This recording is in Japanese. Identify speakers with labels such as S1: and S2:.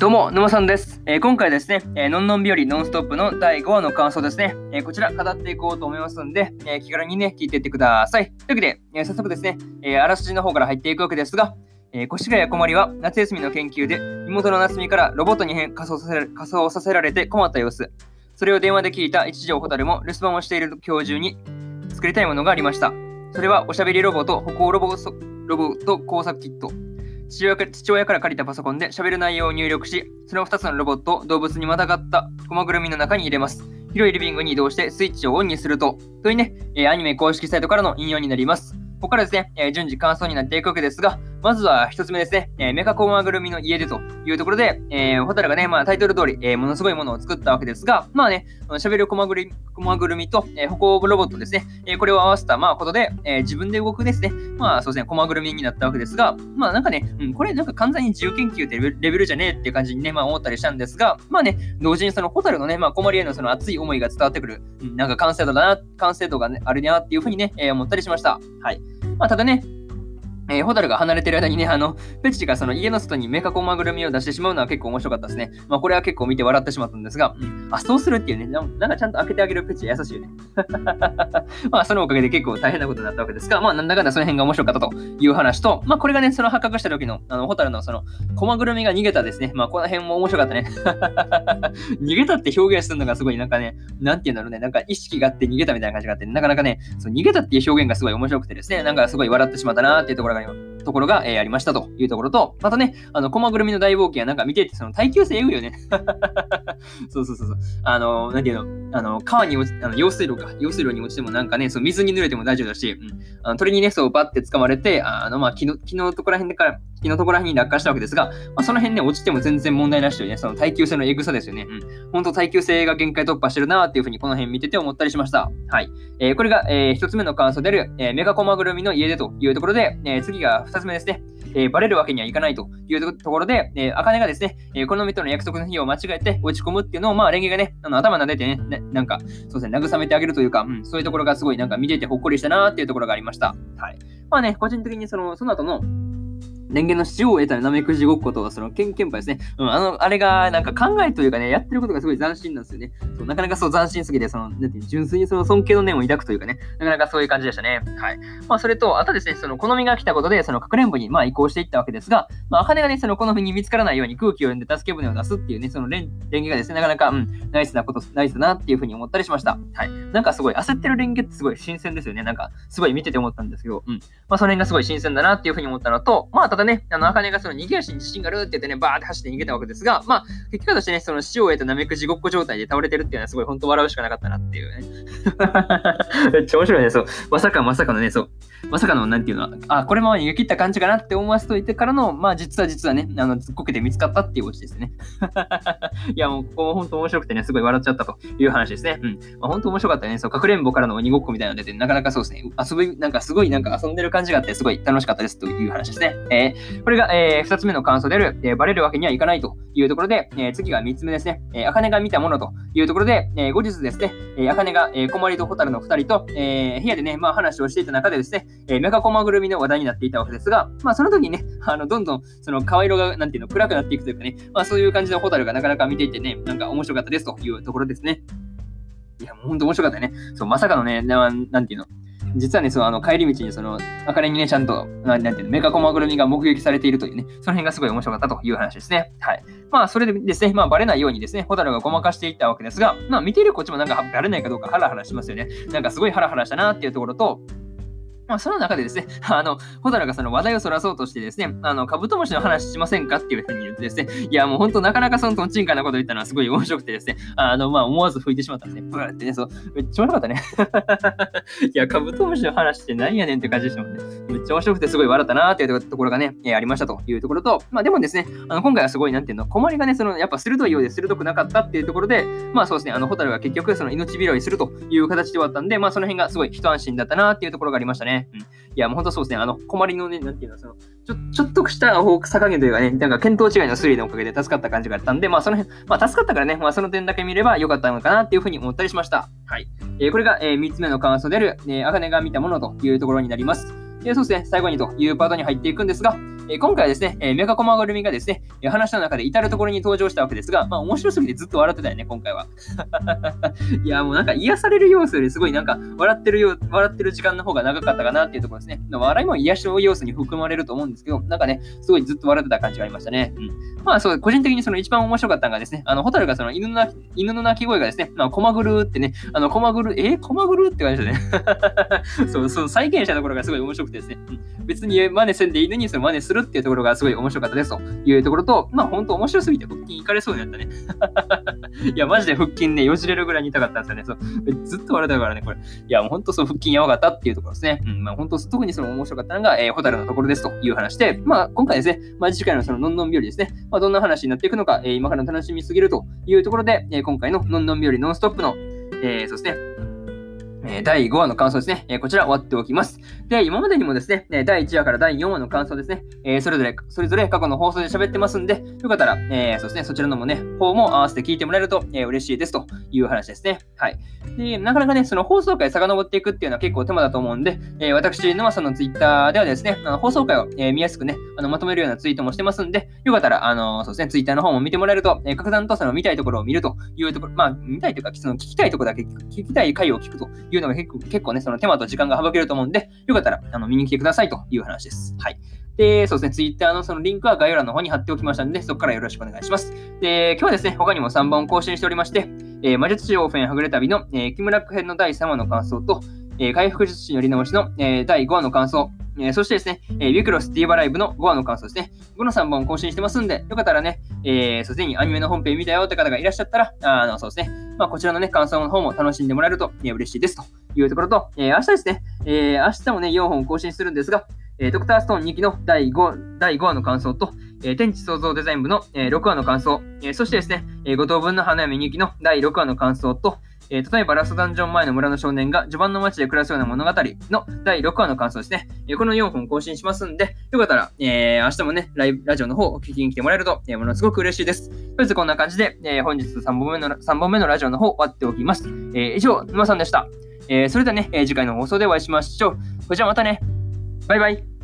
S1: どうも、沼さんです。えー、今回ですね、えー、のんのん日和ノンストップの第5話の感想ですね、えー、こちら語っていこうと思いますんで、え気軽にね、聞いていってください。というわけで、え早速ですね、えあらすじの方から入っていくわけですが、え越谷小森は夏休みの研究で妹の夏美からロボットに変仮装させ仮装させられて困った様子。それを電話で聞いた一条蛍も留守番をしている教授に作りたいものがありました。それはおしゃべりロボと歩行ロボロボット工作キット。父親父親から借りたパソコンで喋る内容を入力し、その2つのロボットを動物にまたがった駒ぐるみの中に入れます。広いリビングに移動してスイッチをオンにすると、というね、えアニメ公式サイトからの引用になります。ここからですね、えー、順次感想になっていくわけですが、まずは一つ目ですね、えー、メカコマぐるみの家でというところで、えー、ホタルがね、まあタイトル通り、えー、ものすごいものを作ったわけですが、まあね、喋るコマぐるみ、コマぐるみと、えー、歩行ロボットですね、えー、これを合わせた、まあことで、えー、自分で動くですね、まあそうですね、コマぐるみになったわけですが、まあなんかね、うん、これなんか完全に自由研究ってレベルじゃねえっていう感じにね、まあ思ったりしたんですが、まあね、同時にそのホタルのね、まあコマリへのその熱い思いが伝わってくる、うん、なんか完成度だな、完成度が、ね、あるなっていうふうにね、えー、思ったりしました。はい。まあ、ただね、えー、ホタルが離れてる間にね、あの、ペチがその家の外にメカコマぐるみを出してしまうのは結構面白かったですね。まあ、これは結構見て笑ってしまったんですが、うん、あ、そうするっていうね、なんかちゃんと開けてあげるペチ優しいよね。まあ、そのおかげで結構大変なことになったわけですが、まあ、なんだかんだその辺が面白かったという話と、まあ、これがね、その発覚した時の、あの、ホタルのその、コマぐるみが逃げたですね。まあ、この辺も面白かったね。逃げたって表現するのがすごいなんかね、なんて言うんだろうね、なんか意識があって逃げたみたいな感じがあって、なかなかね、そ逃げたっていう表現がすごい面白くてですね、なんかすごい笑ってしまったなーっていうところがところが、えー、ありましたというところと、またね、あの、駒ぐるみの大冒険はなんか見てて、その耐久性えぐいよね。そうそうそうそう。あの、なんていうの、あの、川に落ち、あの、用水路か、用水路に落ちてもなんかね、そう、水に濡れても大丈夫だし、うん、あの鳥にね、そう、バッて掴まれて、あの、まあ、木の、木のとこら辺でから、木のとこら辺に落下したわけですが、まあ、その辺ね、落ちても全然問題なしというね、その耐久性のエグさですよね。うん。本当耐久性が限界突破してるなっていうふうにこの辺見てて思ったりしました。はい。えー、これが、えー、一つ目の感想である、えー、メガコマぐるみの家でというところで、えー、次が二つ目ですね。えー、バレるわけにはいかないというところで、えー、茜がですね、えー、この人との約束の日を間違えて落ち込むっていうのを、まあ、レンゲがね、あの頭撫でてね、ねなんか、そうですね、慰めてあげるというか、うん、そういうところがすごいなんか見ててほっこりしたなっていうところがありました。はい。まあね、個人的にその、その後の、電源の使用を得たナメクジごっことか、その、ケンケンパですね。うん、あの、あれが、なんか考えというかね、やってることがすごい斬新なんですよね。そうなかなかそう斬新すぎて、その、なんていう純粋にその尊敬の念を抱くというかね、なかなかそういう感じでしたね。はい。まあ、それと、あとですね、その、好みが来たことで、その、かくれんぼに、まあ、移行していったわけですが、まあ、茜がね、その、好みに見つからないように空気を読んで助け舟を出すっていうね、そのレン、レンがですね、なかなか、うん、ナイスなこと、ナイスだなっていうふうに思ったりしました。はい。なんかすごい、焦ってるレンってすごい新鮮ですよね。なんか、すごい見てて思ったんですけど、うん。まあ、その辺がすごい新鮮だなっていうふうに思ったのと、まあ、ただね、あの、茜がその逃げ足に自信があるって言ってね、バーって走って逃げたわけですが、まあ、結果としてね、その死を得たナメクジごっこ状態で倒れてるっていうのはすごい本当笑うしかなかったなっていうね。めっちゃ面白いね、そう。まさかまさかのね、そう。まさかの、なんていうのは、あ、これも逃げ切った感じかなって思わせといてからの、まあ実は実はね、あの、ずっこけて見つかったっていうオチですね。いや、もうここも本当面白くてね、すごい笑っちゃったという話ですね。うん。まあ、本当面白かったね。そう、かくれんぼからの鬼ごっこみたいなの出て、なかなかそうですね、遊び、なんかすごいなんか遊んでる感じがあって、すごい楽しかったですという話ですね。えー、これが、えー、二つ目の感想である、えー、バレるわけにはいかないというところで、えー、次が三つ目ですね。えー、茜が見たものというところで、えー、後日ですね、えー、茜が、えー、小まりと蛍の二人と、えー、部屋でね、まあ話をしていた中でですね、えー、メカコマぐるみの話題になっていたわけですが、まあその時にね、あの、どんどんその顔色が、なんていうの、暗くなっていくというかね、まあそういう感じの蛍がなかなか見ていてね、なんか面白かったですというところですね。いや、もう本当面白かったね。そう、まさかのね、ななんていうの、実はね、そのあの帰り道にその、明かりにね、ちゃんと、なんていうの、メカコマぐるみが目撃されているというね、その辺がすごい面白かったという話ですね。はい。まあ、それでですね、まあ、バレないようにですね、ホタルがごまかしていったわけですが、まあ、見ているこっちもなんかバレないかどうかハラハラしますよね。なんかすごいハラハラしたなっていうところと、まあ、その中でですね、あの、ホタルがその話題をそらそうとしてですね、あの、カブトムシの話しませんかっていうふうに言ってですね、いや、もう本当なかなかそのトンチンカンなこと言ったのはすごい面白くてですね、あの、まあ、思わず吹いてしまったんですね。ブーってね、そう、めっちゃ面白かったね。いや、カブトムシの話って何やねんって感じでしたもんね。めっちゃ面白くてすごい笑ったなーっていうところがね、えー、ありましたというところと、まあ、でもですね、あの、今回はすごい、なんていうの、困りがね、その、やっぱ鋭いようで鋭くなかったっていうところで、まあそうですね、あの、ホタルが結局、その命拾いするという形で終わったんで、まあその辺がすごい一安心だったなっていうところがありましたね。うん。いや、もう本当そうですね。あの、困りのね、なんていうの、その、ちょ、ちょっとした差加減というかね、なんか見当違いの推理のおかげで助かった感じがあったんで、まあその辺、まあ助かったからね、まあその点だけ見ればよかったのかなっていうふうに思ったりしました。はい。えー、これが、えー、3つ目の感想である、えー、あかねが見たものというところになります。で、そうですね、最後にというパートに入っていくんですが、え今回はですね、えメカコマグルミがですね、話の中で至るところに登場したわけですが、まあ面白すぎてずっと笑ってたよね、今回は。いや、もうなんか癒される要素よりすごいなんか笑ってるよ、笑ってる時間の方が長かったかなっていうところですね。笑いも癒しの要素に含まれると思うんですけど、なんかね、すごいずっと笑ってた感じがありましたね。うん。まあそう、個人的にその一番面白かったのがですね、あの、ホタルがその犬の犬の鳴き声がですね、まあ、コマグルってね、あの、コマグル、えー、コマグルって感じでね。そう、そう、再現したところがすごい面白くてですね、うん、別に真似せんで犬にその真似するっていうところがすごい面白かったですというところと、まあ本当面白すぎて腹筋いかれそうになったね。いや、マジで腹筋ね、よじれるぐらいに痛かったんですよね。そうずっと笑ったからね、これ。いや、もう本当そう、腹筋やばかったっていうところですね。うん、まあ本当、特にその面白かったのが、えー、ホタルのところですという話で、まあ今回ですね、まあ次回のそののんのん日和ですね、まあどんな話になっていくのか、えー、今から楽しみすぎるというところで、えー、今回ののんのん日和ノンストップの、えー、そうですね、え第5話の感想ですね、えこちら終わっておきます。で、今までにもですね、第1話から第4話の感想ですね、えそれぞれ、それぞれ過去の放送で喋ってますんで、よかったら、えそうですね、そちらのもね、方も合わせて聞いてもらえると、え嬉しいですという話ですね。はい。で、なかなかね、その放送回遡っていくっていうのは結構手間だと思うんで、え私、沼さんのツイッターではですね、あの放送回を、え見やすくね、あのまとめるようなツイートもしてますんで、よかったら、あのそうですね、ツイッターの方も見てもらえると、え格段とその見たいところを見るというところ、まあ、見たいというか、その聞きたいところだけ聞きたい回を聞くというのが結構ね、その手間と時間が省けると思うんで、よかったらあの見に来てくださいという話です。はい。で、そうですね、Twitter のそのリンクは概要欄の方に貼っておきましたので、そこからよろしくお願いします。で、今日はですね、他にも3本更新しておりまして、えー、魔術師オーフェンはぐれ旅の、えー、木村区編の第3話の感想と、えー、回復術師のり直しの、えー、第5話の感想、えー、そしてですね、えー、ウィクロスティーバライブの5話の感想ですね。この3本更新してますんで、よかったらね、えー、すでにアニメの本編見たよって方がいらっしゃったら、あの、そうですね、まあ、こちらのね、感想の方も楽しんでもらえると、えー、嬉しいですというところと、えー、明日ですね、えー、明日もね、4本更新するんですが、えー、ドクターストーン2期の第 5, 第5話の感想と、えー、天地創造デザイン部の、えー、6話の感想、えー、そしてですね、えー、五等分の花嫁2期の第6話の感想と、えー、例えばラストダンジョン前の村の少年が序盤の街で暮らすような物語の第6話の感想ですね。えー、この4本更新しますんで、よかったら、えー、明日もね、ライブ、ラジオの方を聞きに来てもらえると、え、ものすごく嬉しいです。とりあえずこんな感じで、え、本日3本目の、3本目のラジオの方終わっておきます。え、以上、沼さんでした。え、それではね、え、次回の放送でお会いしましょう。それじゃあまたね。バイバイ。